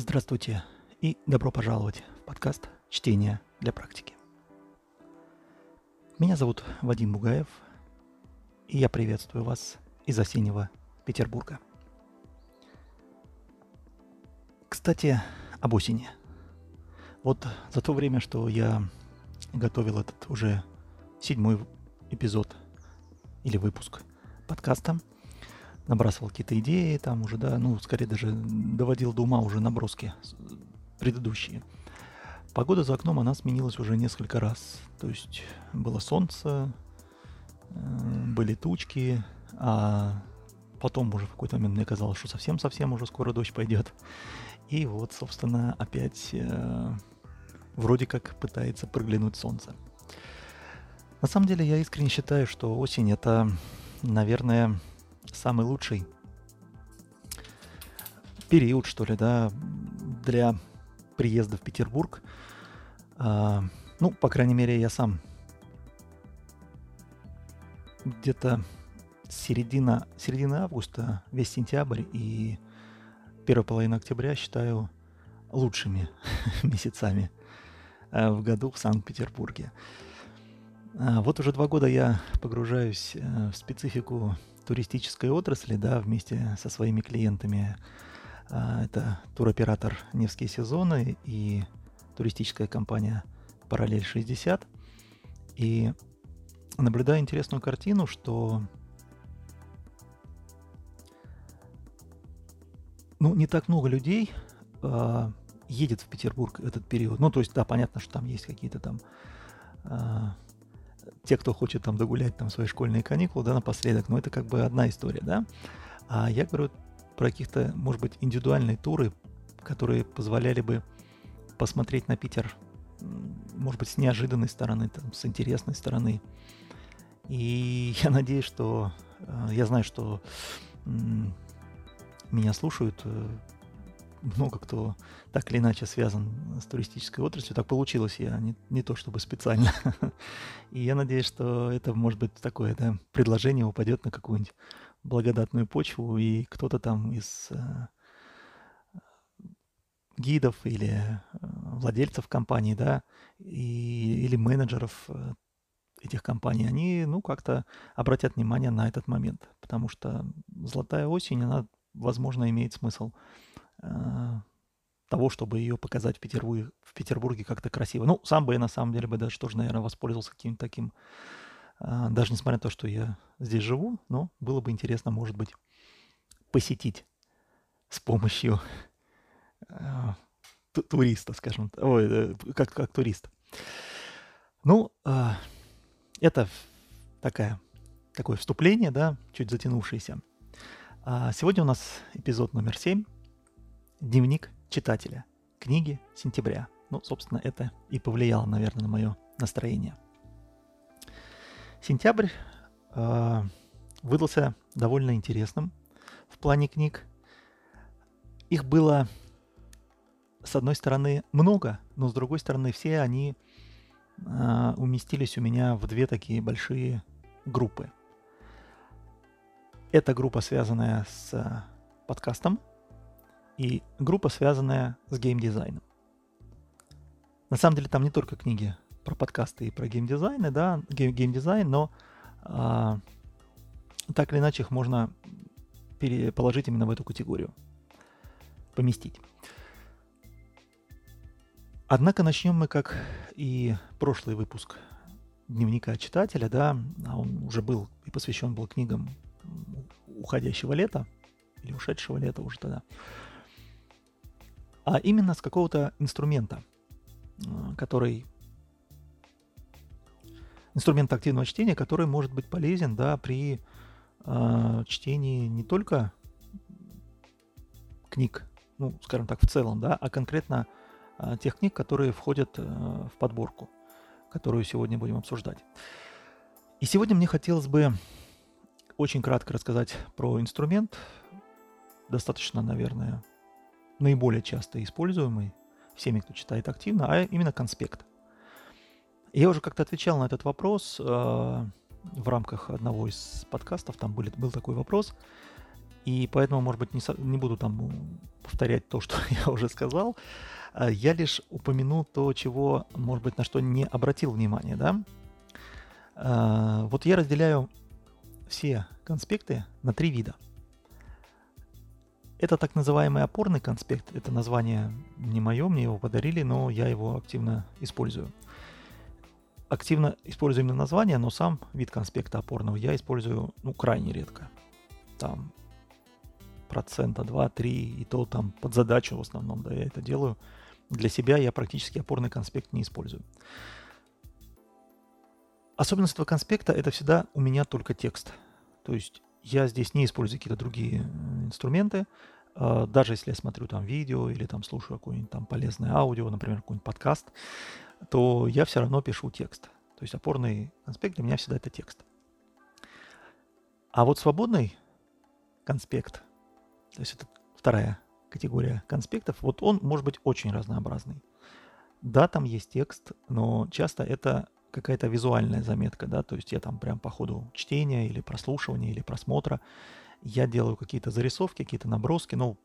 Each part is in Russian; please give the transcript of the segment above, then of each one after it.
Здравствуйте и добро пожаловать в подкаст «Чтение для практики». Меня зовут Вадим Бугаев, и я приветствую вас из осеннего Петербурга. Кстати, об осени. Вот за то время, что я готовил этот уже седьмой эпизод или выпуск подкаста, набрасывал какие-то идеи, там уже, да, ну, скорее даже доводил до ума уже наброски предыдущие. Погода за окном, она сменилась уже несколько раз. То есть было солнце, э, были тучки, а потом уже в какой-то момент мне казалось, что совсем-совсем уже скоро дождь пойдет. И вот, собственно, опять э, вроде как пытается проглянуть солнце. На самом деле я искренне считаю, что осень это, наверное, самый лучший период, что ли, да, для приезда в Петербург. А, ну, по крайней мере, я сам где-то середина, середина августа, весь сентябрь и первая половина октября считаю лучшими месяцами э, в году в Санкт-Петербурге. А, вот уже два года я погружаюсь э, в специфику туристической отрасли, да, вместе со своими клиентами. А, это туроператор «Невские сезоны» и туристическая компания «Параллель 60». И наблюдаю интересную картину, что ну, не так много людей э, едет в Петербург этот период. Ну, то есть, да, понятно, что там есть какие-то там э, те, кто хочет там догулять там свои школьные каникулы, да, напоследок, но это как бы одна история, да. А я говорю про каких-то, может быть, индивидуальные туры, которые позволяли бы посмотреть на Питер, может быть, с неожиданной стороны, там, с интересной стороны. И я надеюсь, что э, я знаю, что меня слушают э, много кто так или иначе связан с туристической отраслью. Так получилось я, не, не то чтобы специально. И я надеюсь, что это может быть такое, да, предложение упадет на какую-нибудь благодатную почву, и кто-то там из э, гидов или э, владельцев компаний, да, и, или менеджеров э, этих компаний, они, ну, как-то обратят внимание на этот момент, потому что золотая осень, она, возможно, имеет смысл того, чтобы ее показать в Петербурге, в Петербурге как-то красиво. Ну, сам бы я на самом деле бы даже тоже, наверное, воспользовался каким-то таким, э, даже несмотря на то, что я здесь живу, но было бы интересно, может быть, посетить с помощью э, туриста, скажем, ой, как, как турист. Ну, это такая, такое вступление, да, чуть затянувшееся. А сегодня у нас эпизод номер 7 – Дневник читателя. Книги сентября. Ну, собственно, это и повлияло, наверное, на мое настроение. Сентябрь э, выдался довольно интересным в плане книг. Их было, с одной стороны, много, но с другой стороны, все они э, уместились у меня в две такие большие группы. Это группа, связанная с подкастом, и группа, связанная с геймдизайном. На самом деле там не только книги про подкасты и про геймдизайны, да, гейм, геймдизайн, но а, так или иначе их можно положить именно в эту категорию, поместить. Однако начнем мы, как и прошлый выпуск дневника читателя, да, а он уже был и посвящен был книгам уходящего лета, или ушедшего лета уже тогда а именно с какого-то инструмента, а, который инструмент активного чтения, который может быть полезен да, при э, чтении не только книг, ну, скажем так, в целом, да, а конкретно э, тех книг, которые входят э, в подборку, которую сегодня будем обсуждать. И сегодня мне хотелось бы очень кратко рассказать про инструмент, достаточно, наверное, наиболее часто используемый всеми, кто читает активно, а именно конспект. Я уже как-то отвечал на этот вопрос э, в рамках одного из подкастов, там были, был такой вопрос, И поэтому, может быть, не, не буду там повторять то, что я уже сказал. А я лишь упомяну то, чего, может быть, на что не обратил внимания, да. А, вот я разделяю все конспекты на три вида. Это так называемый опорный конспект. Это название не мое, мне его подарили, но я его активно использую. Активно использую именно название, но сам вид конспекта опорного я использую ну, крайне редко. Там процента 2-3, и то там под задачу в основном, да, я это делаю. Для себя я практически опорный конспект не использую. Особенность этого конспекта – это всегда у меня только текст. То есть я здесь не использую какие-то другие инструменты. А, даже если я смотрю там видео или там слушаю какое-нибудь там полезное аудио, например, какой-нибудь подкаст, то я все равно пишу текст. То есть опорный конспект для меня всегда это текст. А вот свободный конспект, то есть это вторая категория конспектов, вот он может быть очень разнообразный. Да, там есть текст, но часто это какая-то визуальная заметка, да, то есть я там прям по ходу чтения или прослушивания или просмотра я делаю какие-то зарисовки, какие-то наброски, ну,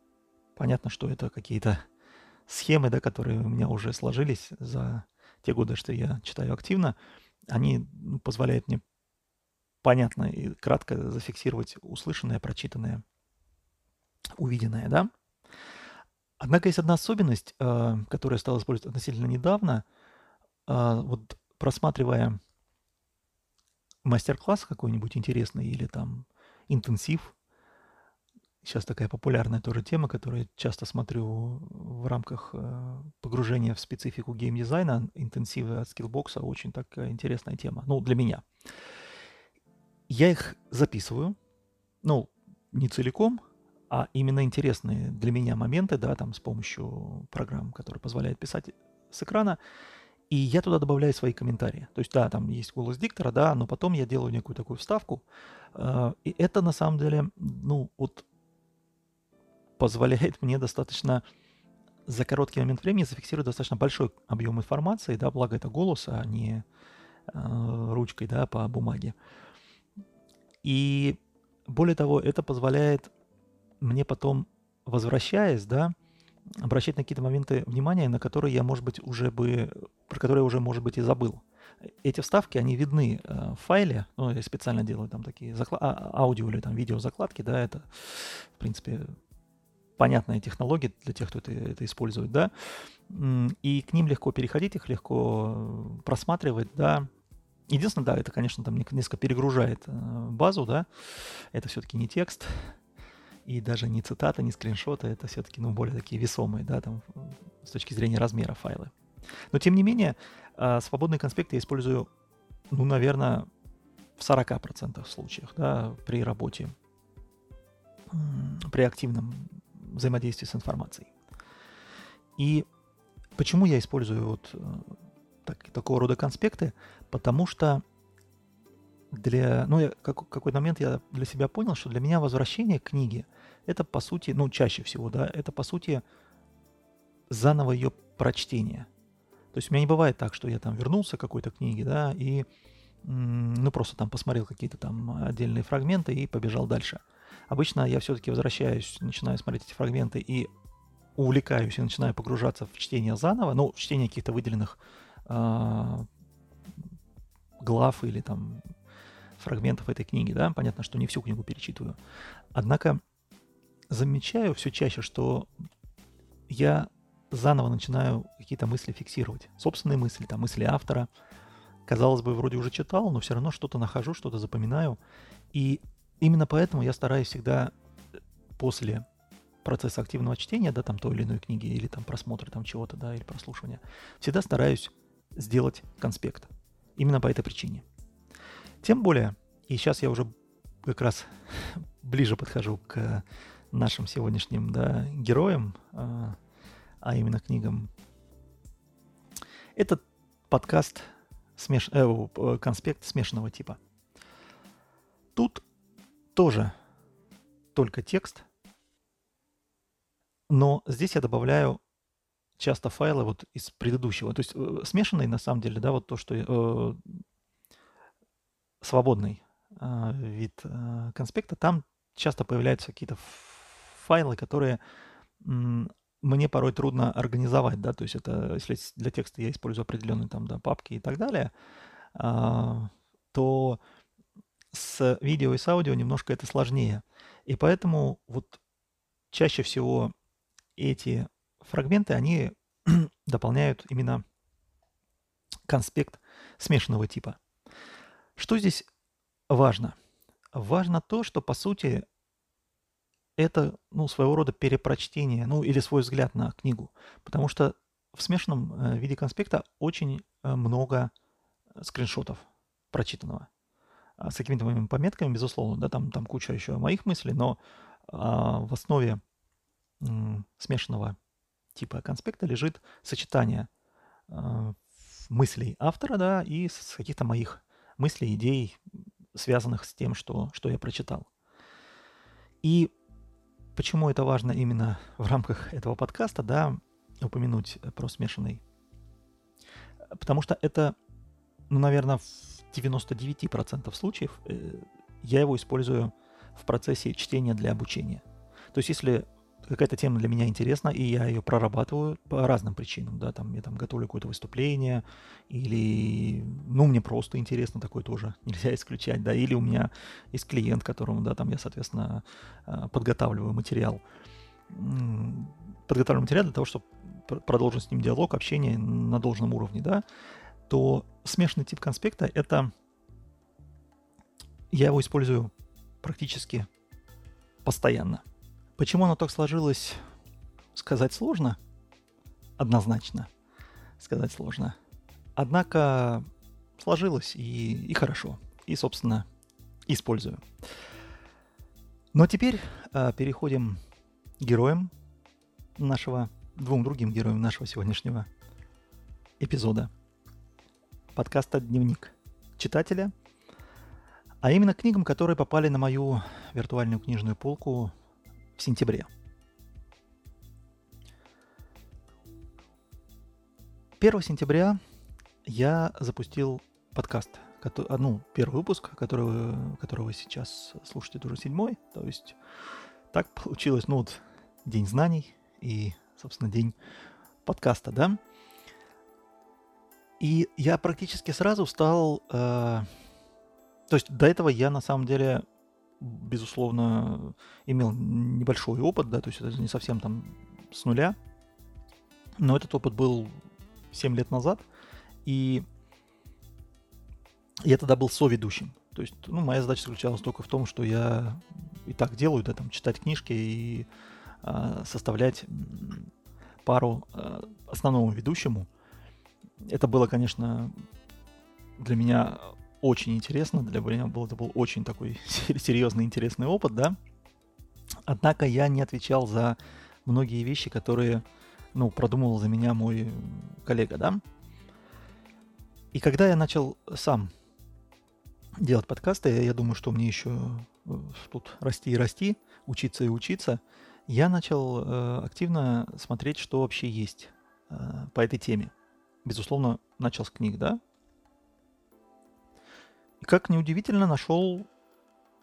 понятно, что это какие-то схемы, да, которые у меня уже сложились за те годы, что я читаю активно, они ну, позволяют мне понятно и кратко зафиксировать услышанное, прочитанное, увиденное, да. Однако есть одна особенность, э, которую я стал использовать относительно недавно. Э, вот просматривая мастер-класс какой-нибудь интересный или там интенсив, сейчас такая популярная тоже тема, которую я часто смотрю в рамках э, погружения в специфику геймдизайна, интенсивы от скиллбокса, очень такая интересная тема, ну, для меня. Я их записываю, ну, не целиком, а именно интересные для меня моменты, да, там с помощью программ, которые позволяют писать с экрана, и я туда добавляю свои комментарии. То есть, да, там есть голос диктора, да, но потом я делаю некую такую вставку. А, и это на самом деле, ну, вот позволяет мне достаточно за короткий момент времени зафиксировать достаточно большой объем информации, да, благо это голос, а не э, ручкой, да, по бумаге. И более того, это позволяет мне потом, возвращаясь, да, обращать на какие-то моменты внимания, на которые я, может быть, уже бы, про которые я уже, может быть, и забыл. Эти вставки, они видны э, в файле, ну, я специально делаю там такие закла- а, аудио или там видео закладки, да, это, в принципе, понятная технология для тех, кто это, это использует, да, и к ним легко переходить, их легко просматривать, да, Единственное, да, это, конечно, там несколько перегружает э, базу, да, это все-таки не текст, и даже не цитата, не скриншоты, это все-таки, ну, более такие весомые, да, там, с точки зрения размера файлы. Но, тем не менее, а, свободный конспект я использую, ну, наверное, в 40% случаях, да, при работе, при активном взаимодействии с информацией. И почему я использую вот э, так, такого рода конспекты? Потому что для, ну, я, как, какой-то момент я для себя понял, что для меня возвращение к книге это по сути, ну, чаще всего, да, это по сути заново ее прочтение. То есть у меня не бывает так, что я там вернулся к какой-то книге, да, и, ну, просто там посмотрел какие-то там отдельные фрагменты и побежал дальше. Обычно я все-таки возвращаюсь, начинаю смотреть эти фрагменты и увлекаюсь и начинаю погружаться в чтение заново, ну, в чтение каких-то выделенных э, глав или там фрагментов этой книги, да, понятно, что не всю книгу перечитываю. Однако замечаю все чаще, что я заново начинаю какие-то мысли фиксировать. Собственные мысли, там, мысли автора. Казалось бы, вроде уже читал, но все равно что-то нахожу, что-то запоминаю. И именно поэтому я стараюсь всегда после процесса активного чтения, да, там той или иной книги, или там просмотра там чего-то, да, или прослушивания, всегда стараюсь сделать конспект. Именно по этой причине. Тем более, и сейчас я уже как раз ближе подхожу к нашим сегодняшним да, героям, а, а именно книгам. Этот подкаст смеш... э, конспект смешанного типа. Тут тоже только текст, но здесь я добавляю часто файлы вот из предыдущего. То есть э, смешанный на самом деле, да, вот то, что э, свободный э, вид э, конспекта, там часто появляются какие-то файлы, которые мне порой трудно организовать, да, то есть это, если для текста я использую определенные там, да, папки и так далее, а, то с видео и с аудио немножко это сложнее. И поэтому вот чаще всего эти фрагменты, они дополняют именно конспект смешанного типа. Что здесь важно? Важно то, что, по сути, это, ну, своего рода перепрочтение, ну, или свой взгляд на книгу. Потому что в смешанном э, виде конспекта очень э, много скриншотов прочитанного. А с какими-то моими пометками, безусловно, да, там, там куча еще моих мыслей, но а, в основе м, смешанного типа конспекта лежит сочетание а, мыслей автора, да, и с каких-то моих мыслей, идей, связанных с тем, что, что я прочитал. И почему это важно именно в рамках этого подкаста, да, упомянуть про смешанный? Потому что это, ну, наверное, 99% случаев э, я его использую в процессе чтения для обучения. То есть если какая-то тема для меня интересна, и я ее прорабатываю по разным причинам, да, там я там готовлю какое-то выступление, или, ну, мне просто интересно, такое тоже нельзя исключать, да, или у меня есть клиент, которому, да, там я, соответственно, а, подготавливаю материал, подготавливаю материал для того, чтобы продолжить с ним диалог, общение на должном уровне, да, то смешанный тип конспекта — это я его использую практически постоянно — Почему оно так сложилось, сказать сложно. Однозначно сказать сложно. Однако сложилось и, и хорошо. И, собственно, использую. Но теперь э, переходим к героям нашего, двум другим героям нашего сегодняшнего эпизода подкаста «Дневник читателя», а именно книгам, которые попали на мою виртуальную книжную полку в сентябре. 1 сентября я запустил подкаст, ну, первый выпуск, который, вы, который вы сейчас слушаете, уже седьмой. То есть так получилось, ну вот, День знаний и, собственно, День подкаста, да. И я практически сразу стал... Э, то есть до этого я на самом деле безусловно, имел небольшой опыт, да, то есть это не совсем там с нуля, но этот опыт был 7 лет назад, и я тогда был соведущим. То есть, ну, моя задача заключалась только в том, что я и так делаю, да, там, читать книжки и э, составлять пару э, основному ведущему. Это было, конечно, для меня очень интересно, для меня был, это был очень такой серьезный, интересный опыт, да. Однако я не отвечал за многие вещи, которые, ну, продумывал за меня мой коллега, да. И когда я начал сам делать подкасты, я думаю, что мне еще э, тут расти и расти, учиться и учиться, я начал э, активно смотреть, что вообще есть э, по этой теме. Безусловно, начал с книг, да, и как неудивительно, нашел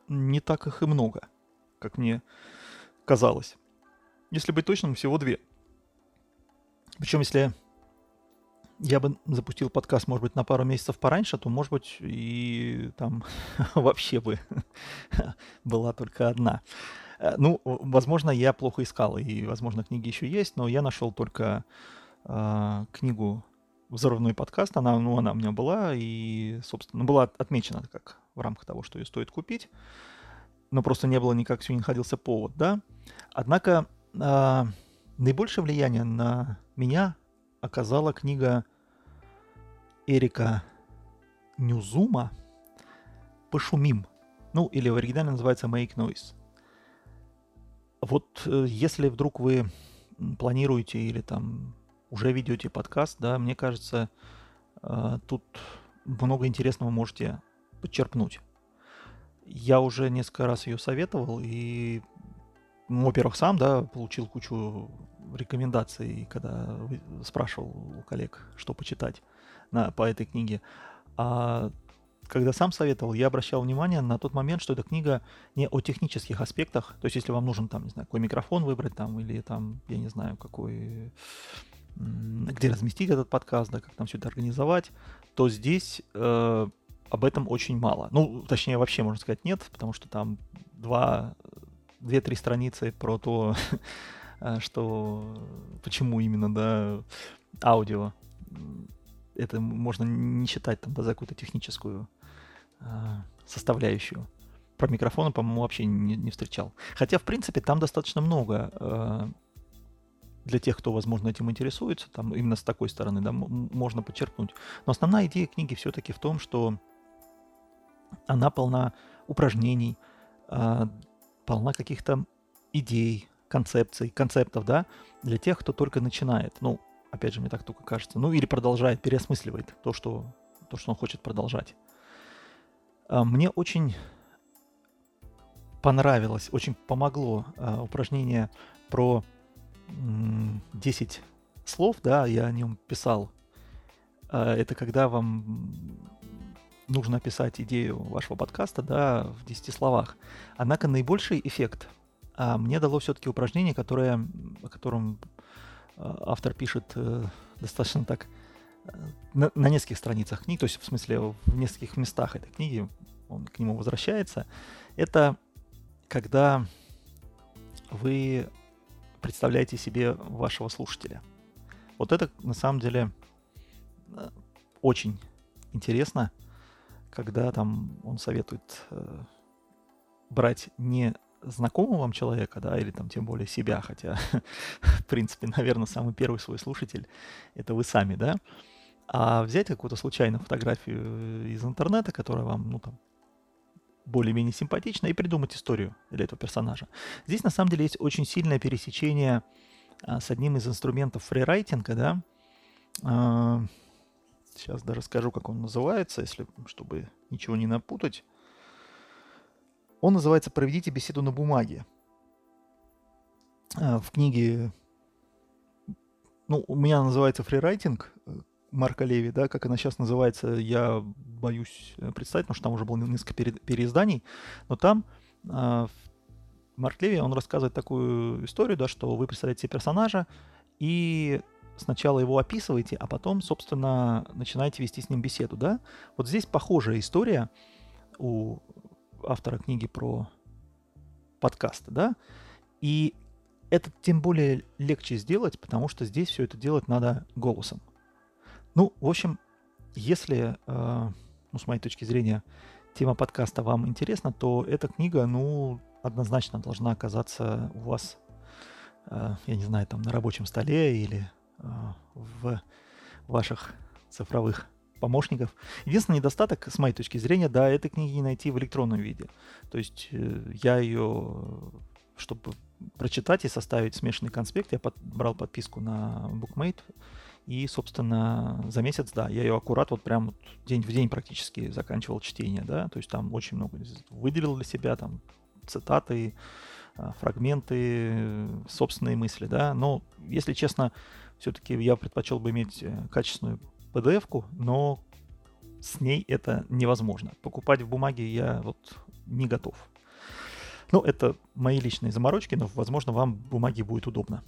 не так их и много, как мне казалось. Если быть точным, всего две. Причем, если я бы запустил подкаст, может быть, на пару месяцев пораньше, то, может быть, и там вообще бы была только одна. Э, ну, возможно, я плохо искал, и, возможно, книги еще есть, но я нашел только э, книгу взрывной подкаст, она, ну, она у меня была, и, собственно, была отмечена как в рамках того, что ее стоит купить, но просто не было никак, все не находился повод, да. Однако э, наибольшее влияние на меня оказала книга Эрика Ньюзума «Пошумим», ну, или в оригинале называется «Make Noise». Вот э, если вдруг вы планируете или там уже ведете подкаст, да, мне кажется, э, тут много интересного можете подчерпнуть. Я уже несколько раз ее советовал, и, ну, во-первых, сам, да, получил кучу рекомендаций, когда спрашивал у коллег, что почитать на, по этой книге. А когда сам советовал, я обращал внимание на тот момент, что эта книга не о технических аспектах. То есть, если вам нужен, там, не знаю, какой микрофон выбрать, там, или там, я не знаю, какой где разместить этот подкаст, да, как там все это организовать, то здесь э, об этом очень мало. Ну, точнее, вообще, можно сказать, нет, потому что там два, две-три страницы про то, э, что почему именно, да, аудио. Это можно не считать там, да, за какую-то техническую э, составляющую. Про микрофоны, по-моему, вообще не, не встречал. Хотя, в принципе, там достаточно много э, для тех, кто, возможно, этим интересуется, там именно с такой стороны, да, можно подчеркнуть. Но основная идея книги все-таки в том, что она полна упражнений, э, полна каких-то идей, концепций, концептов, да, для тех, кто только начинает. Ну, опять же, мне так только кажется. Ну, или продолжает, переосмысливает то, что, то, что он хочет продолжать. Э, мне очень понравилось, очень помогло э, упражнение про 10 слов, да, я о нем писал. А, это когда вам нужно описать идею вашего подкаста, да, в 10 словах. Однако наибольший эффект а мне дало все-таки упражнение, которое, о котором а, автор пишет э, достаточно так э, на, на нескольких страницах книги, то есть в смысле в нескольких местах этой книги, он к нему возвращается. Это когда вы представляете себе вашего слушателя. Вот это на самом деле э, очень интересно, когда там он советует э, брать не знакомого вам человека, да, или там тем более себя, хотя, в принципе, наверное, самый первый свой слушатель это вы сами, да, а взять какую-то случайную фотографию из интернета, которая вам, ну, там, более-менее симпатично и придумать историю для этого персонажа. Здесь на самом деле есть очень сильное пересечение а, с одним из инструментов фрирайтинга, да. А, сейчас даже скажу, как он называется, если чтобы ничего не напутать. Он называется «Проведите беседу на бумаге». А, в книге, ну, у меня называется фрирайтинг, Марка Леви, да, как она сейчас называется, я боюсь э, представить, потому что там уже было несколько переизданий, но там э, Марк Леви, он рассказывает такую историю, да, что вы представляете себе персонажа и сначала его описываете, а потом, собственно, начинаете вести с ним беседу, да. Вот здесь похожая история у автора книги про подкасты, да, и это тем более легче сделать, потому что здесь все это делать надо голосом. Ну, в общем, если, э, ну, с моей точки зрения, тема подкаста вам интересна, то эта книга, ну, однозначно должна оказаться у вас, э, я не знаю, там на рабочем столе или э, в ваших цифровых помощников. Единственный недостаток, с моей точки зрения, да, этой книги не найти в электронном виде. То есть э, я ее, чтобы прочитать и составить смешанный конспект, я под, брал подписку на Bookmate, и, собственно, за месяц, да, я ее аккурат вот прям день в день практически заканчивал чтение, да, то есть там очень много выделил для себя, там цитаты, а, фрагменты, собственные мысли, да, но, если честно, все-таки я предпочел бы иметь э, качественную PDF-ку, но с ней это невозможно. Покупать в бумаге я вот не готов. Ну, это мои личные заморочки, но, возможно, вам в бумаге будет удобно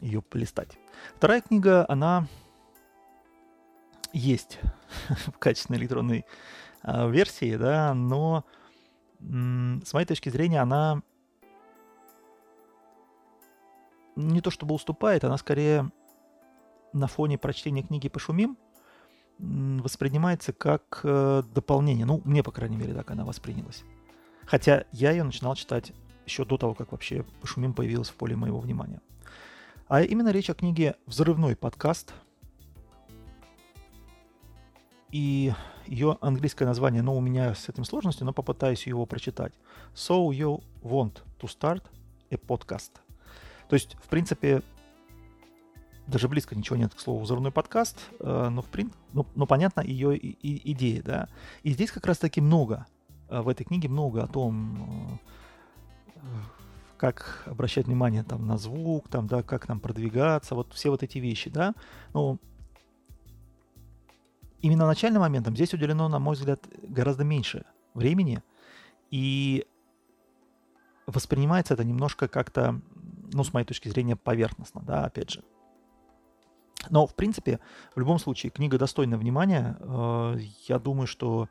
ее полистать. Вторая книга, она есть в качественной электронной а, версии, да, но с моей точки зрения она не то чтобы уступает, она скорее на фоне прочтения книги «Пошумим» воспринимается как э, дополнение. Ну, мне, по крайней мере, так она воспринялась. Хотя я ее начинал читать еще до того, как вообще «Пошумим» появилась в поле моего внимания. А именно речь о книге «Взрывной подкаст». И ее английское название, но у меня с этим сложностью, но попытаюсь его прочитать. So you want to start a podcast. То есть, в принципе, даже близко ничего нет к слову взрывной подкаст, э, но, в прин... но, но понятно ее и, и, идея, да. И здесь как раз-таки много, э, в этой книге много о том, э, как обращать внимание там на звук, там, да, как нам продвигаться, вот все вот эти вещи, да. Ну, именно начальным моментам здесь уделено, на мой взгляд, гораздо меньше времени, и воспринимается это немножко как-то, ну, с моей точки зрения, поверхностно, да, опять же. Но, в принципе, в любом случае, книга достойна внимания. Э, я думаю, что...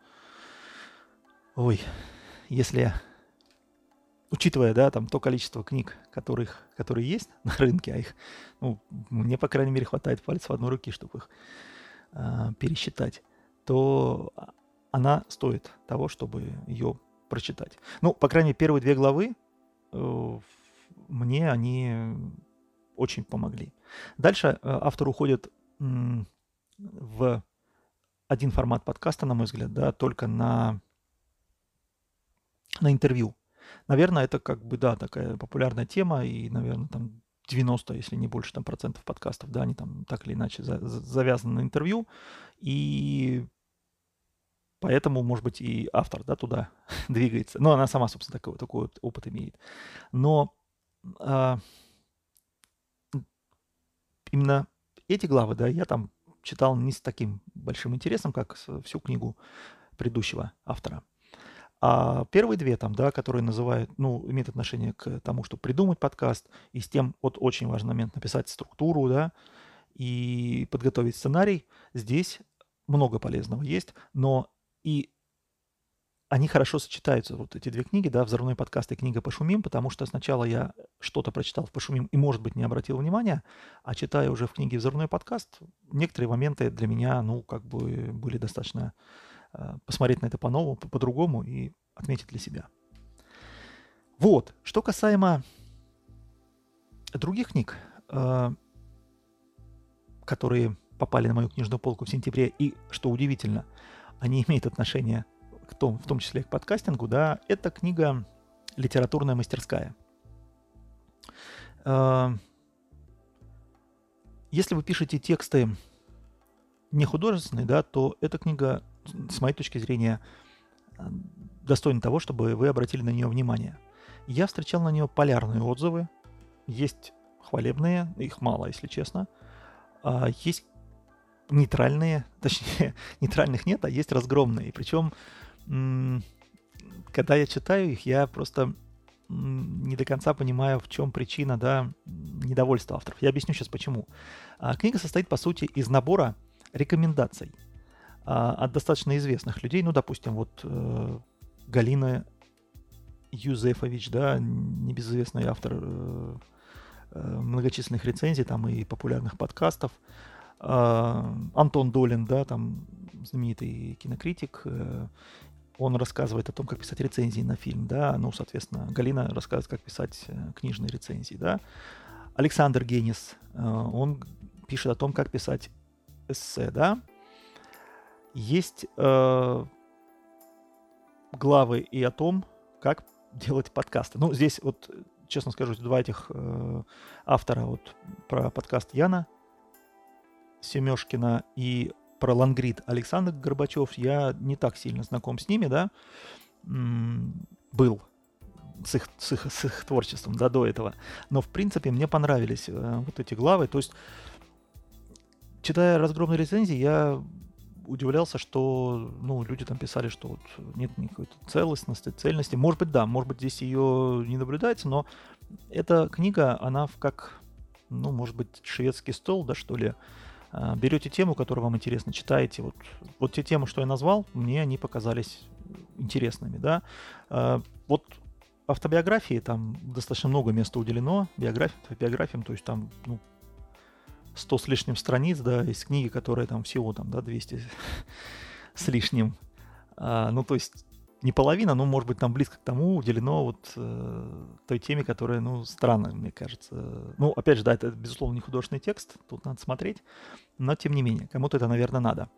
Ой, если... Учитывая, да, там то количество книг, которых, которые есть на рынке, а их, ну, мне, по крайней мере, хватает пальцев одной руки, чтобы их э, пересчитать, то она стоит того, чтобы ее прочитать. Ну, по крайней мере, первые две главы э, мне они очень помогли. Дальше э, автор уходит в один формат подкаста, на мой взгляд, да, только на, на интервью. Наверное, это как бы, да, такая популярная тема, и, наверное, там 90, если не больше там процентов подкастов, да, они там так или иначе за, завязаны на интервью, и поэтому, может быть, и автор, да, туда двигается. Но она сама, собственно, такой, такой вот опыт имеет. Но а, именно эти главы, да, я там читал не с таким большим интересом, как всю книгу предыдущего автора. А первые две там, да, которые называют, ну, имеют отношение к тому, чтобы придумать подкаст, и с тем, вот очень важный момент, написать структуру, да, и подготовить сценарий, здесь много полезного есть, но и они хорошо сочетаются, вот эти две книги, да, «Взрывной подкаст» и книга «Пошумим», потому что сначала я что-то прочитал в «Пошумим» и, может быть, не обратил внимания, а читая уже в книге «Взрывной подкаст», некоторые моменты для меня, ну, как бы были достаточно посмотреть на это по-новому, по-другому и отметить для себя. Вот, что касаемо других книг, э, которые попали на мою книжную полку в сентябре, и, что удивительно, они имеют отношение к том, в том числе к подкастингу, да, это книга «Литературная мастерская». А, если вы пишете тексты не художественные, да, то эта книга, с моей точки зрения, достойна того, чтобы вы обратили на нее внимание. Я встречал на нее полярные отзывы. Есть хвалебные, их мало, если честно. А есть нейтральные, точнее, нейтральных нет, а есть разгромные. Причем когда я читаю их, я просто не до конца понимаю, в чем причина да, недовольства авторов. Я объясню сейчас почему. А, книга состоит, по сути, из набора рекомендаций а, от достаточно известных людей. Ну, допустим, вот э, Галина Юзефович, да, небезызвестный автор э, э, многочисленных рецензий там и популярных подкастов. А, Антон Долин, да, там знаменитый кинокритик, он рассказывает о том, как писать рецензии на фильм, да, ну, соответственно, Галина рассказывает, как писать э, книжные рецензии, да. Александр Генис, э, он пишет о том, как писать эссе, да. Есть э, главы и о том, как делать подкасты. Ну, здесь вот, честно скажу, два этих э, автора вот про подкаст Яна Семешкина и про Лангрид Александр Горбачев, я не так сильно знаком с ними, да, был с их, с их, с их творчеством, да, до этого. Но, в принципе, мне понравились э, вот эти главы. То есть, читая разгромные рецензии, я удивлялся, что, ну, люди там писали, что вот нет никакой целостности, цельности. Может быть, да, может быть, здесь ее не наблюдается, но эта книга, она как, ну, может быть, шведский стол, да, что ли, а, берете тему, которая вам интересна, читаете. Вот, вот те темы, что я назвал, мне они показались интересными, да. А, вот автобиографии там достаточно много места уделено, биографии, биографиям, то есть там, ну, 100 с лишним страниц, да, из книги, которая там всего там, да, 200 с лишним. А, ну, то есть не половина, но, может быть, там близко к тому уделено вот э, той теме, которая, ну, странно, мне кажется. Ну, опять же, да, это, безусловно, не художественный текст, тут надо смотреть, но, тем не менее, кому-то это, наверное, надо.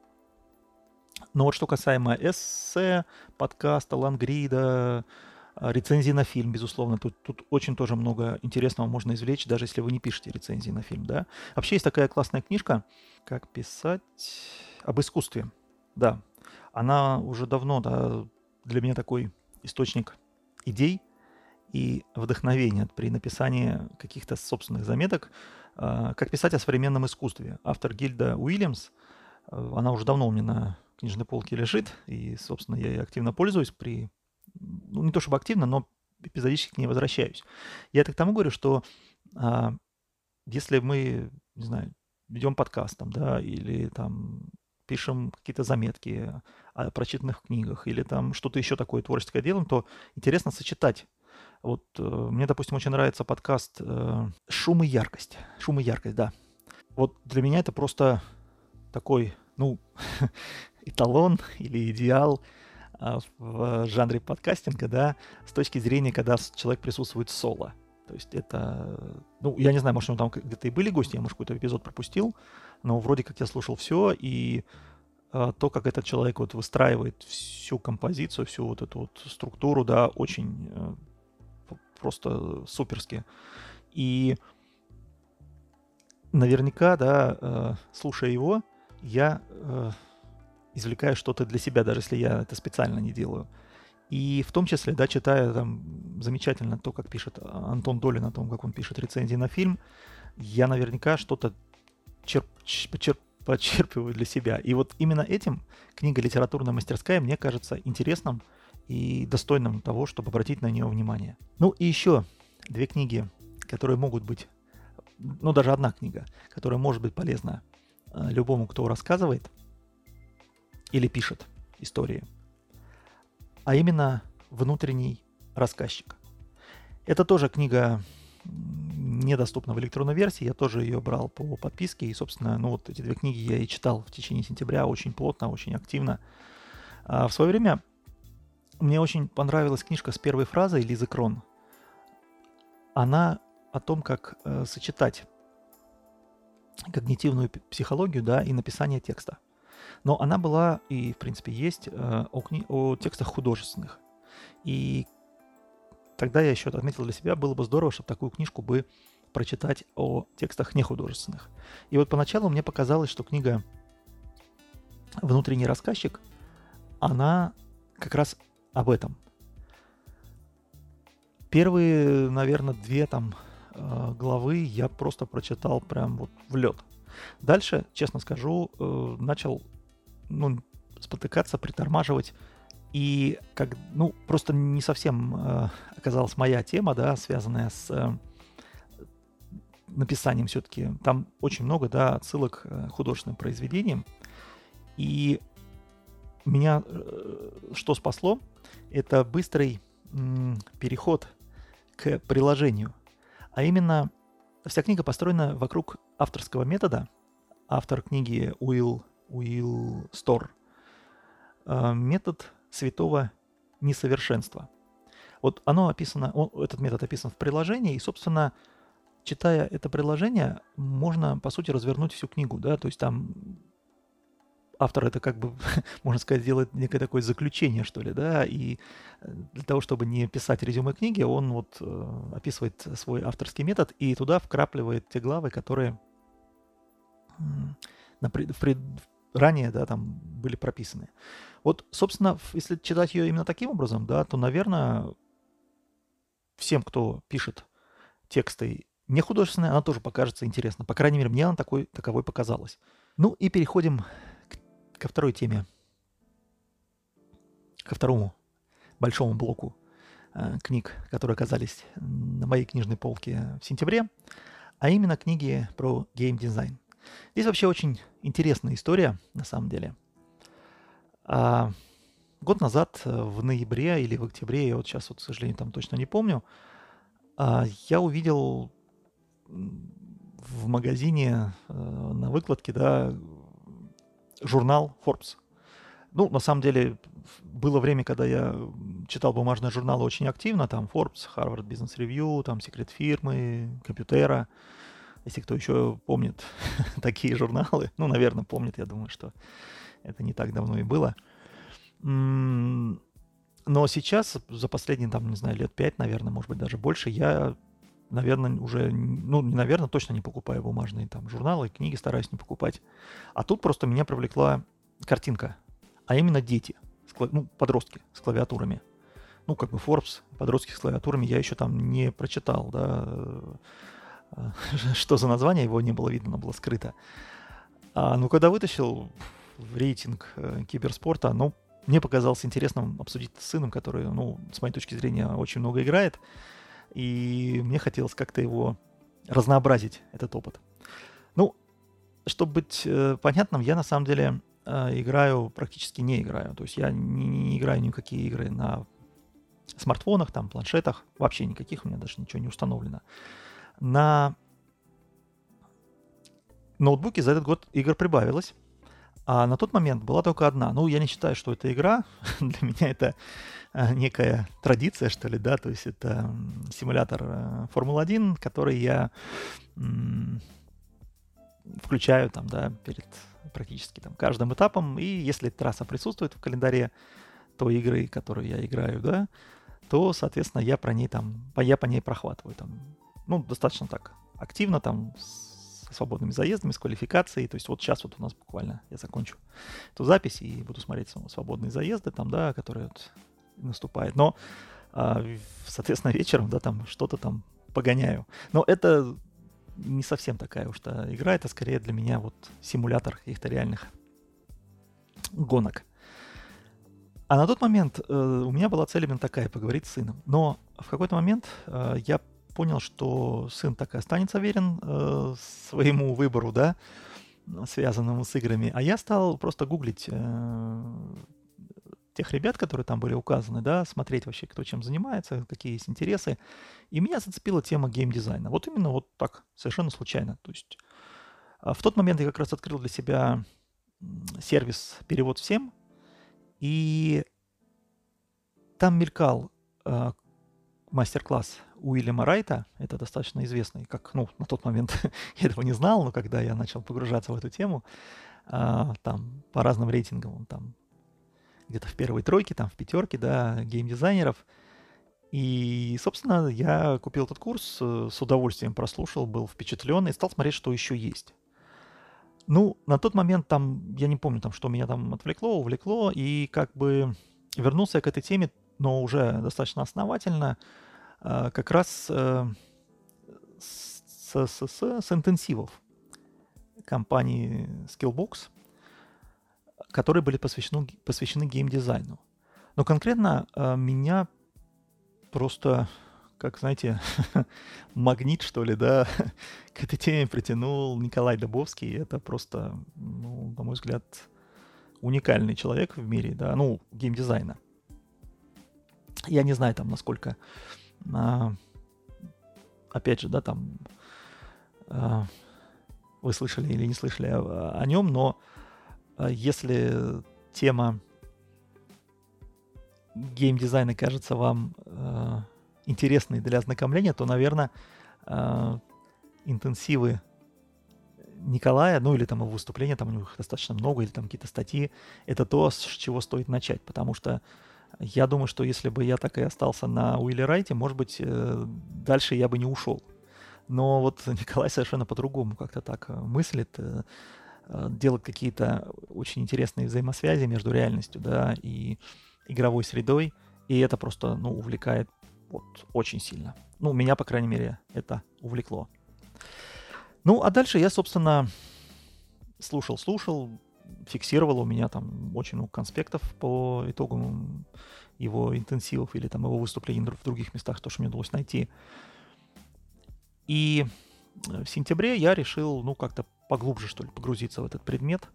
Но вот что касаемо эссе, подкаста, лангрида, э, рецензии на фильм, безусловно, тут, тут очень тоже много интересного можно извлечь, даже если вы не пишете рецензии на фильм, да. Вообще есть такая классная книжка, как писать об искусстве, да. Она уже давно, да, для меня такой источник идей и вдохновения при написании каких-то собственных заметок, а, как писать о современном искусстве. Автор Гильда Уильямс, Она уже давно у меня на книжной полке лежит, и, собственно, я ей активно пользуюсь при... Ну, не то чтобы активно, но эпизодически к ней возвращаюсь. Я это к тому говорю, что а, если мы, не знаю, ведем подкаст там, да, или там пишем какие-то заметки о прочитанных книгах, или там что-то еще такое творческое делаем, то интересно сочетать вот э, мне, допустим, очень нравится подкаст э, «Шум и яркость». «Шум и яркость», да. Вот для меня это просто такой, ну, эталон или идеал в жанре подкастинга, да, с точки зрения, когда человек присутствует соло. То есть это, ну, я не знаю, может, там где-то и были гости, я, может, какой-то эпизод пропустил, но вроде как я слушал все, и а, то, как этот человек вот выстраивает всю композицию, всю вот эту вот структуру, да, очень э, просто суперски. И наверняка, да, э, слушая его, я э, извлекаю что-то для себя, даже если я это специально не делаю. И в том числе, да, читая там замечательно то, как пишет Антон Долин о том, как он пишет рецензии на фильм, я наверняка что-то черп, черп, подчерпываю для себя. И вот именно этим книга «Литературная мастерская» мне кажется интересным и достойным того, чтобы обратить на нее внимание. Ну и еще две книги, которые могут быть, ну даже одна книга, которая может быть полезна э, любому, кто рассказывает или пишет истории, а именно «Внутренний рассказчик». Это тоже книга недоступна в электронной версии, я тоже ее брал по подписке, и, собственно, ну вот эти две книги я и читал в течение сентября очень плотно, очень активно. А в свое время мне очень понравилась книжка с первой фразой Лизы Крон. Она о том, как э, сочетать когнитивную психологию да, и написание текста. Но она была и, в принципе, есть э, о, кни- о текстах художественных. И тогда я еще отметил для себя, было бы здорово, чтобы такую книжку бы прочитать о текстах нехудожественных. И вот поначалу мне показалось, что книга «Внутренний рассказчик», она как раз об этом. Первые, наверное, две там э, главы я просто прочитал прям вот в лед. Дальше, честно скажу, э, начал ну, спотыкаться, притормаживать. И как, ну, просто не совсем э, оказалась моя тема, да, связанная с э, написанием все-таки. Там очень много, да, отсылок к художественным произведениям. И меня э, что спасло? Это быстрый переход к приложению. А именно, вся книга построена вокруг авторского метода. Автор книги Уилл, Уилл Стор. Э, метод святого несовершенства. Вот оно описано, он, этот метод описан в приложении, и, собственно, читая это приложение, можно, по сути, развернуть всю книгу, да, то есть там автор это как бы, можно сказать, делает некое такое заключение, что ли, да, и э, для того, чтобы не писать резюме книги, он вот э, описывает свой авторский метод и туда вкрапливает те главы, которые в пред, ранее, да, там были прописаны. Вот, собственно, если читать ее именно таким образом, да, то, наверное, всем, кто пишет тексты не художественные, она тоже покажется интересно. По крайней мере, мне она такой, таковой показалась. Ну и переходим ко второй теме, ко второму большому блоку э, книг, которые оказались на моей книжной полке в сентябре, а именно книги про геймдизайн. Здесь вообще очень интересная история, на самом деле. А, год назад, э, в ноябре или в октябре, я вот сейчас, вот, к сожалению, там точно не помню, а, я увидел в магазине э, на выкладке, да, журнал Forbes. Ну, на самом деле, было время, когда я читал бумажные журналы очень активно, там Forbes, Harvard Business Review, там Секрет фирмы, Компьютера. Если кто еще помнит такие журналы, ну, наверное, помнит, я думаю, что это не так давно и было. Но сейчас, за последние, там, не знаю, лет пять, наверное, может быть, даже больше, я наверное, уже, ну, наверное, точно не покупаю бумажные там журналы, книги стараюсь не покупать. А тут просто меня привлекла картинка, а именно дети, ну, подростки с клавиатурами. Ну, как бы Forbes, подростки с клавиатурами я еще там не прочитал, да, что за название, его не было видно, оно было скрыто. А, ну, когда вытащил в рейтинг э, киберспорта, ну, мне показалось интересным обсудить с сыном, который, ну, с моей точки зрения, очень много играет. И мне хотелось как-то его разнообразить, этот опыт. Ну, чтобы быть э, понятным, я на самом деле э, играю, практически не играю. То есть я не, не играю никакие игры на смартфонах, там, планшетах. Вообще никаких, у меня даже ничего не установлено. На ноутбуке за этот год игр прибавилось. А на тот момент была только одна. Ну, я не считаю, что это игра. Для меня это э, некая традиция, что ли, да, то есть это симулятор э, Формулы-1, который я включаю там, да, перед практически там каждым этапом, и если трасса присутствует в календаре той игры, которую я играю, да, то, соответственно, я про ней там, я по ней прохватываю там, ну, достаточно так активно там, с свободными заездами, с квалификацией. То есть вот сейчас вот у нас буквально я закончу эту запись и буду смотреть свободные заезды там, да, которые вот наступают. Но, а, соответственно, вечером, да, там что-то там погоняю. Но это не совсем такая уж то игра, это скорее для меня вот симулятор каких-то реальных гонок. А на тот момент э, у меня была цель именно такая, поговорить с сыном. Но в какой-то момент э, я понял, что сын так и останется верен э, своему выбору, да, связанному с играми. А я стал просто гуглить э, тех ребят, которые там были указаны, да, смотреть вообще, кто чем занимается, какие есть интересы. И меня зацепила тема геймдизайна. Вот именно вот так, совершенно случайно. То есть а в тот момент я как раз открыл для себя сервис «Перевод всем», и там мелькал э, мастер-класс Уильяма Райта, это достаточно известный, как, ну, на тот момент я этого не знал, но когда я начал погружаться в эту тему, а, там по разным рейтингам он там где-то в первой тройке, там в пятерке, да, геймдизайнеров. И, собственно, я купил этот курс, э, с удовольствием прослушал, был впечатлен и стал смотреть, что еще есть. Ну, на тот момент там, я не помню, там, что меня там отвлекло, увлекло, и как бы вернулся я к этой теме, но уже достаточно основательно, как раз э, с, с, с, с интенсивов компании Skillbox, которые были посвящены, посвящены геймдизайну. Но конкретно э, меня просто, как знаете, магнит, что ли, да, к этой теме притянул Николай Добовский. Это просто, ну, на мой взгляд, уникальный человек в мире, да, ну, геймдизайна. Я не знаю там, насколько а, опять же, да, там а, вы слышали или не слышали о, о нем, но а, если тема геймдизайна кажется вам а, интересной для ознакомления, то, наверное, а, интенсивы Николая, ну или там его выступления, там у них достаточно много, или там какие-то статьи, это то, с чего стоит начать, потому что я думаю, что если бы я так и остался на Уилле Райте, может быть, э, дальше я бы не ушел. Но вот Николай совершенно по-другому как-то так э, мыслит, э, делает какие-то очень интересные взаимосвязи между реальностью, да, и игровой средой, и это просто, ну, увлекает вот очень сильно. Ну, меня, по крайней мере, это увлекло. Ну, а дальше я, собственно, слушал, слушал, фиксировал у меня там очень много конспектов по итогам его интенсивов или там его выступлений в других местах, то, что мне удалось найти. И в сентябре я решил, ну, как-то поглубже, что ли, погрузиться в этот предмет.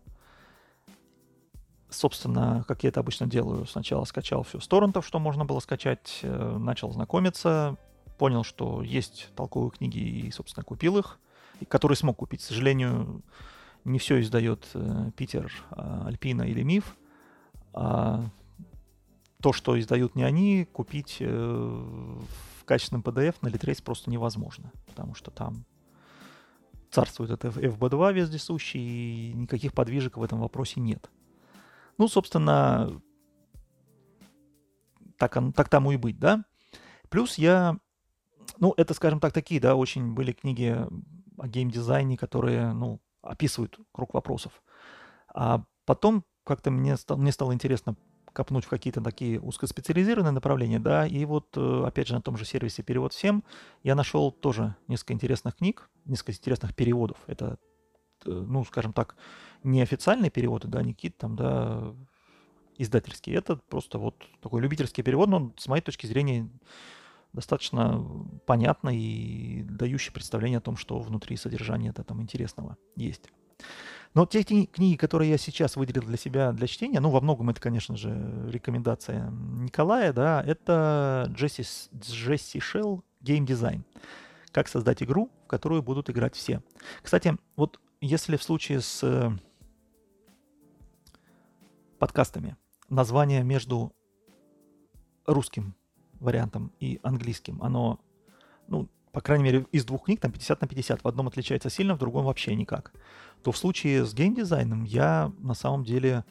Собственно, как я это обычно делаю, сначала скачал все с торрентов, что можно было скачать, э, начал знакомиться, понял, что есть толковые книги и, собственно, купил их, которые смог купить. К сожалению, не все издает э, Питер, э, Альпина или Миф. А то, что издают не они, купить э, в качественном PDF на Litrace просто невозможно, потому что там царствует это FB2 вездесущий, и никаких подвижек в этом вопросе нет. Ну, собственно, так, так тому и быть, да. Плюс я, ну, это, скажем так, такие, да, очень были книги о геймдизайне, которые, ну, описывают круг вопросов. А потом как-то мне, стало, мне стало интересно копнуть в какие-то такие узкоспециализированные направления, да, и вот, э, опять же, на том же сервисе «Перевод всем» я нашел тоже несколько интересных книг, несколько интересных переводов. Это, э, ну, скажем так, не официальные переводы, да, какие-то там, да, издательские. Это просто вот такой любительский перевод, но с моей точки зрения достаточно понятный и дающий представление о том, что внутри содержания это там интересного есть. Но те книги, которые я сейчас выделил для себя для чтения, ну, во многом это, конечно же, рекомендация Николая, да, это Джесси, Джесси Шелл Design. Как создать игру, в которую будут играть все. Кстати, вот если в случае с э, подкастами название между русским вариантом и английским, оно, ну, по крайней мере, из двух книг там 50 на 50. В одном отличается сильно, в другом вообще никак. То в случае с геймдизайном я на самом деле,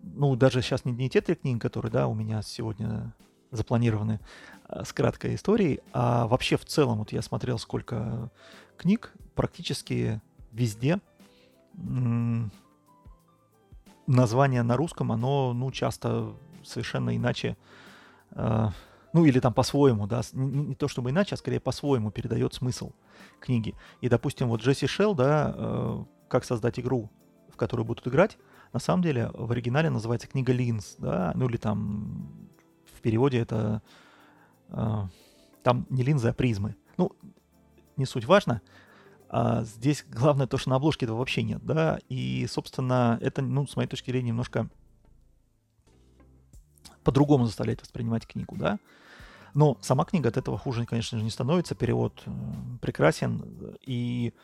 ну, даже сейчас не, не те три книги, которые, да, у меня сегодня запланированы а, с краткой историей, а вообще в целом, вот я смотрел сколько книг, практически везде название на русском, оно, ну, часто совершенно иначе, э, ну, или там по-своему, да, не, не то чтобы иначе, а скорее по-своему передает смысл книги. И, допустим, вот Джесси Шелл, да, э, «Как создать игру, в которую будут играть», на самом деле в оригинале называется книга Линз, да, ну, или там в переводе это, э, там не линзы, а призмы. Ну, не суть важно, а здесь главное то, что на обложке этого вообще нет, да, и, собственно, это, ну, с моей точки зрения, немножко по-другому заставляет воспринимать книгу, да. Но сама книга от этого хуже, конечно же, не становится, перевод э, прекрасен, и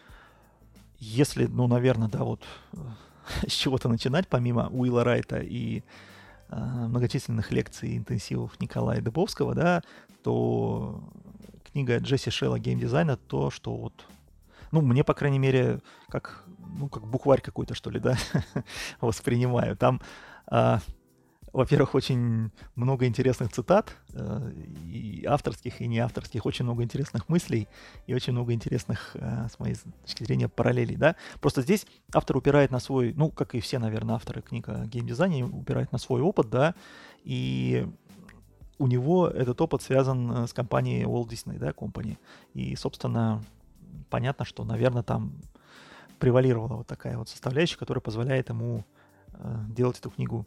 если, ну, наверное, да, вот э, с чего-то начинать, помимо Уилла Райта и э, многочисленных лекций и интенсивов Николая Дыбовского, да, то книга Джесси Шелла «Геймдизайна» то, что вот ну, мне, по крайней мере, как, ну, как букварь какой-то, что ли, да, воспринимаю. Там, а, во-первых, очень много интересных цитат, а, и авторских, и не авторских, очень много интересных мыслей, и очень много интересных, а, с моей точки зрения, параллелей, да. Просто здесь автор упирает на свой, ну, как и все, наверное, авторы книг о геймдизайне, упирает на свой опыт, да, и у него этот опыт связан э, с компанией Walt Disney, да, Company. И, собственно, понятно, что, наверное, там превалировала вот такая вот составляющая, которая позволяет ему э, делать эту книгу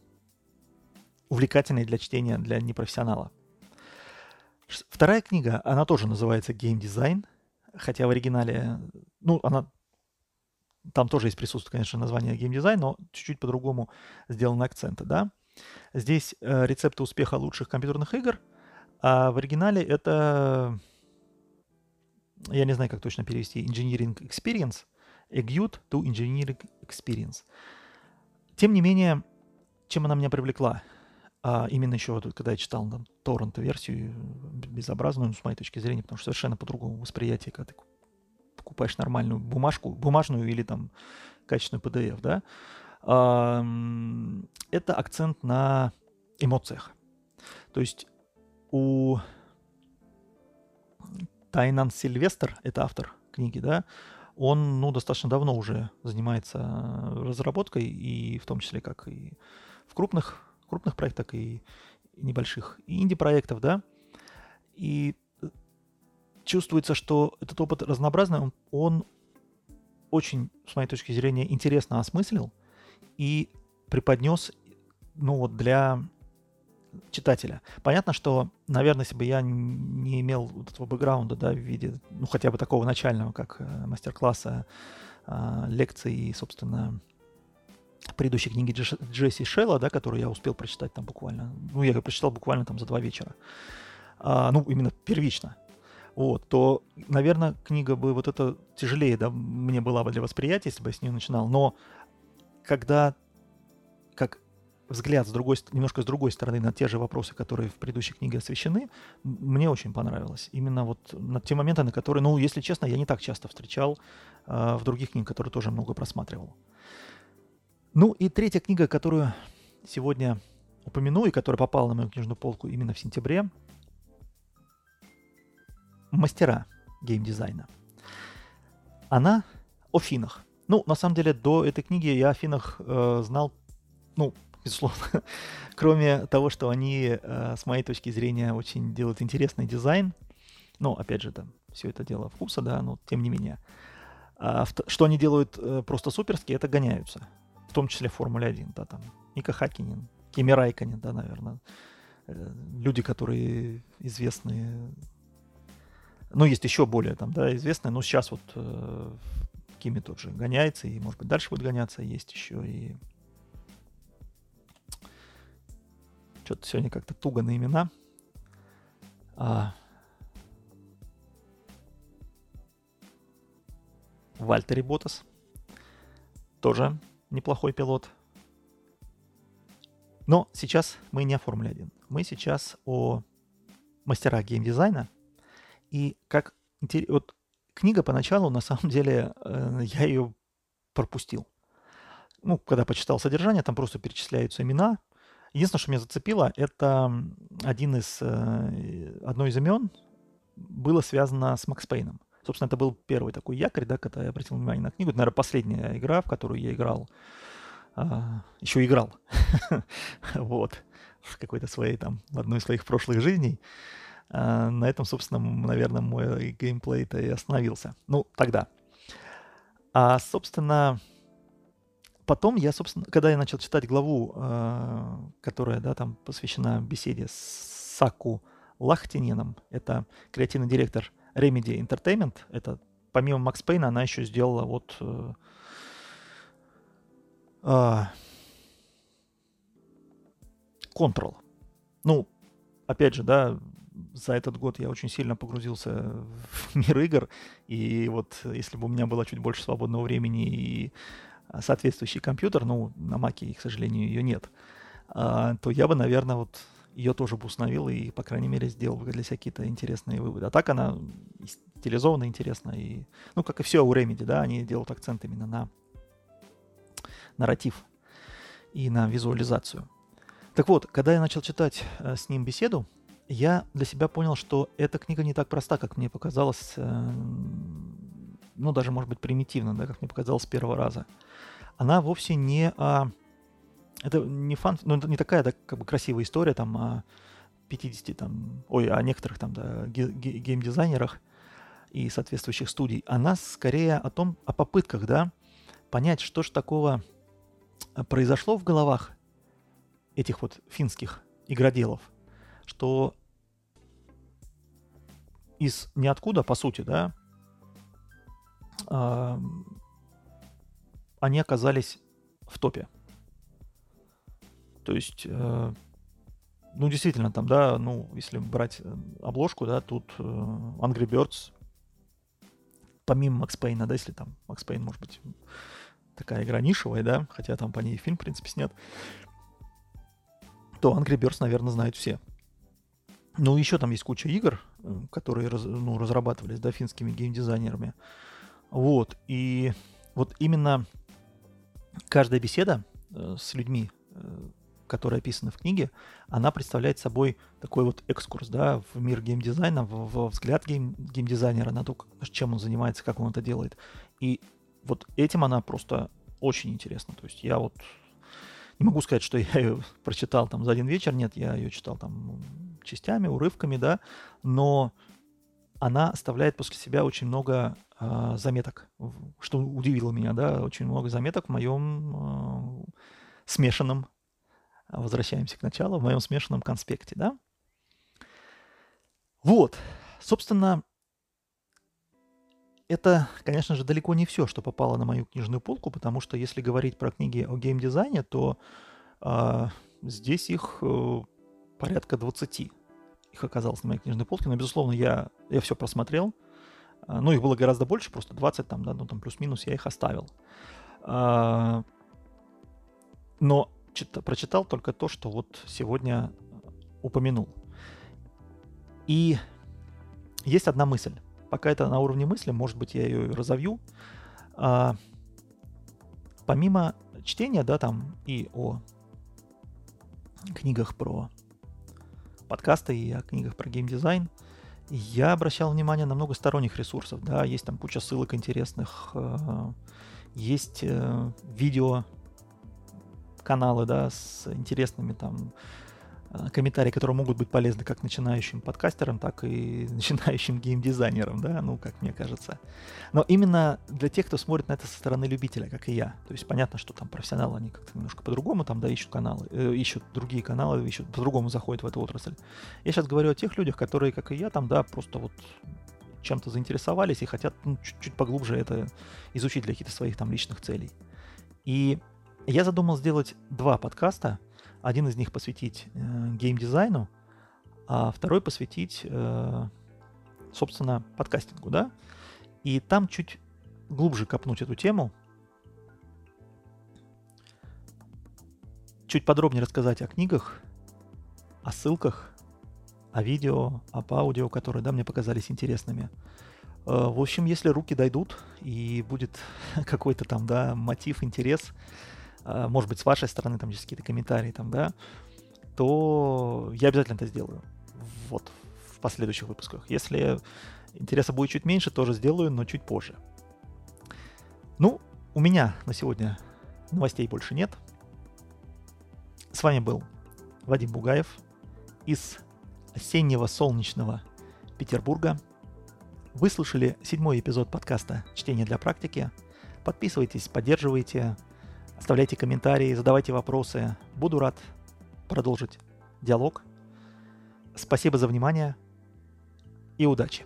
увлекательной для чтения для непрофессионала. Вторая книга, она тоже называется Game Design, хотя в оригинале, ну, она там тоже есть присутствует, конечно, название Game Design, но чуть-чуть по-другому сделаны акценты, да. Здесь э, рецепты успеха лучших компьютерных игр, а в оригинале это я не знаю, как точно перевести, engineering experience, a guide to engineering experience. Тем не менее, чем она меня привлекла? А именно еще, когда я читал там торрент-версию, безобразную, ну, с моей точки зрения, потому что совершенно по-другому восприятие, когда ты покупаешь нормальную бумажку, бумажную или там качественную PDF, да, а, это акцент на эмоциях. То есть у Тайнан Сильвестр, это автор книги, да, он, ну, достаточно давно уже занимается разработкой, и в том числе как и в крупных, крупных проектах, и небольших, инди-проектов, да, и чувствуется, что этот опыт разнообразный, он, он очень, с моей точки зрения, интересно осмыслил и преподнес, ну, вот для читателя. Понятно, что, наверное, если бы я не имел вот этого бэкграунда, да, в виде, ну, хотя бы такого начального, как э, мастер-класса, э, лекций и, собственно, предыдущей книги Джесси Шелла, да, которую я успел прочитать там буквально, ну, я ее прочитал буквально там за два вечера, а, ну, именно первично, вот, то, наверное, книга бы вот это тяжелее, да, мне была бы для восприятия, если бы я с нее начинал, но когда как взгляд с другой, немножко с другой стороны на те же вопросы, которые в предыдущей книге освещены, мне очень понравилось. Именно вот на те моменты, на которые, ну, если честно, я не так часто встречал э, в других книгах, которые тоже много просматривал. Ну и третья книга, которую сегодня упомяну и которая попала на мою книжную полку именно в сентябре, «Мастера геймдизайна». Она о финах. Ну, на самом деле, до этой книги я о финах э, знал, ну, безусловно. Кроме того, что они, э, с моей точки зрения, очень делают интересный дизайн. Ну, опять же, там все это дело вкуса, да, но тем не менее. А что они делают э, просто суперски, это гоняются. В том числе Формуле 1, да, там, Ника Хакинин, Кими Райконен, да, наверное, э, люди, которые известные, ну, есть еще более там, да, известные, но сейчас вот э, Кими тот же гоняется, и, может быть, дальше будет гоняться, есть еще и что-то сегодня как-то туго на имена. А... Вальтери Ботас. Тоже неплохой пилот. Но сейчас мы не о Формуле 1. Мы сейчас о мастерах геймдизайна. И как вот книга поначалу, на самом деле, э, я ее пропустил. Ну, когда почитал содержание, там просто перечисляются имена. Единственное, что меня зацепило, это один из, э, одно из имен было связано с Макс Пейном. Собственно, это был первый такой якорь, да, когда я обратил внимание на книгу. Это, наверное, последняя игра, в которую я играл. А, еще играл. вот. В какой-то своей там, в одной из своих прошлых жизней. А, на этом, собственно, наверное, мой геймплей-то и остановился. Ну, тогда. А, собственно, потом я, собственно, когда я начал читать главу, э, которая, да, там посвящена беседе с Саку Лахтиненом, это креативный директор Remedy Entertainment. Это помимо Макс Пейна она еще сделала вот э, э, Control. Ну, опять же, да, за этот год я очень сильно погрузился в мир игр, и вот если бы у меня было чуть больше свободного времени и соответствующий компьютер, ну, на Маке, к сожалению, ее нет, а, то я бы, наверное, вот ее тоже бы установил и, по крайней мере, сделал бы для себя какие-то интересные выводы. А так она стилизована интересно. И, ну, как и все у Remedy, да, они делают акцент именно на нарратив и на визуализацию. Так вот, когда я начал читать э, с ним беседу, я для себя понял, что эта книга не так проста, как мне показалось, э, ну, даже, может быть, примитивно, да, как мне показалось с первого раза. Она вовсе не о это не фан, ну, это не такая да, как бы красивая история там о 50 там, ой, о некоторых там, да, геймдизайнерах и соответствующих студий. Она скорее о том, о попытках, да, понять, что же такого э, произошло в головах этих вот финских игроделов, что из ниоткуда, по сути, да, они оказались в топе. То есть, э, ну, действительно, там, да, ну, если брать э, обложку, да, тут э, Angry Birds, помимо Макс Пейна, да, если там Макс Пейн, может быть, такая игра нишевая, да, хотя там по ней фильм, в принципе, снят, то Angry Birds, наверное, знают все. Ну, еще там есть куча игр, э, которые ну, разрабатывались, да, финскими геймдизайнерами. Вот, и вот именно каждая беседа э, с людьми, которая описана в книге, она представляет собой такой вот экскурс, да, в мир геймдизайна, в, в взгляд гейм, геймдизайнера на то, чем он занимается, как он это делает. И вот этим она просто очень интересна. То есть я вот не могу сказать, что я ее прочитал там за один вечер, нет, я ее читал там частями, урывками, да, но она оставляет после себя очень много э, заметок, что удивило меня, да, очень много заметок в моем э, смешанном возвращаемся к началу, в моем смешанном конспекте, да? Вот, собственно, это, конечно же, далеко не все, что попало на мою книжную полку, потому что если говорить про книги о геймдизайне, то э, здесь их э, порядка 20. Их оказалось на моей книжной полке, но, безусловно, я, я все просмотрел. Э, ну, их было гораздо больше, просто 20 там, да, ну там плюс-минус я их оставил. Э, но чит- прочитал только то, что вот сегодня упомянул. И есть одна мысль. Пока это на уровне мысли, может быть, я ее разовью. А, помимо чтения, да, там и о книгах про подкасты и о книгах про геймдизайн, я обращал внимание на много сторонних ресурсов, да, есть там куча ссылок интересных, э, есть э, видео каналы, да, с интересными там э, комментарии, которые могут быть полезны как начинающим подкастерам, так и начинающим геймдизайнерам, да, ну, как мне кажется. Но именно для тех, кто смотрит на это со стороны любителя, как и я. То есть понятно, что там профессионалы, они как-то немножко по-другому там, да, ищут каналы, э, ищут другие каналы, ищут, по-другому заходят в эту отрасль. Я сейчас говорю о тех людях, которые, как и я, там, да, просто вот чем-то заинтересовались и хотят ну, чуть-чуть поглубже это изучить для каких-то своих там личных целей. И я задумал сделать два подкаста. Один из них посвятить э, геймдизайну, а второй посвятить, э, собственно, подкастингу, да. И там чуть глубже копнуть эту тему, чуть подробнее рассказать о книгах, о ссылках, о видео, об аудио, которые, да, мне показались интересными. Э, в общем, если руки дойдут и будет какой-то там, да, мотив, интерес, может быть, с вашей стороны там есть какие-то комментарии там, да, то я обязательно это сделаю. Вот, в последующих выпусках. Если интереса будет чуть меньше, тоже сделаю, но чуть позже. Ну, у меня на сегодня новостей больше нет. С вами был Вадим Бугаев из осеннего солнечного Петербурга. Вы слушали седьмой эпизод подкаста «Чтение для практики». Подписывайтесь, поддерживайте, оставляйте комментарии, задавайте вопросы. Буду рад продолжить диалог. Спасибо за внимание и удачи!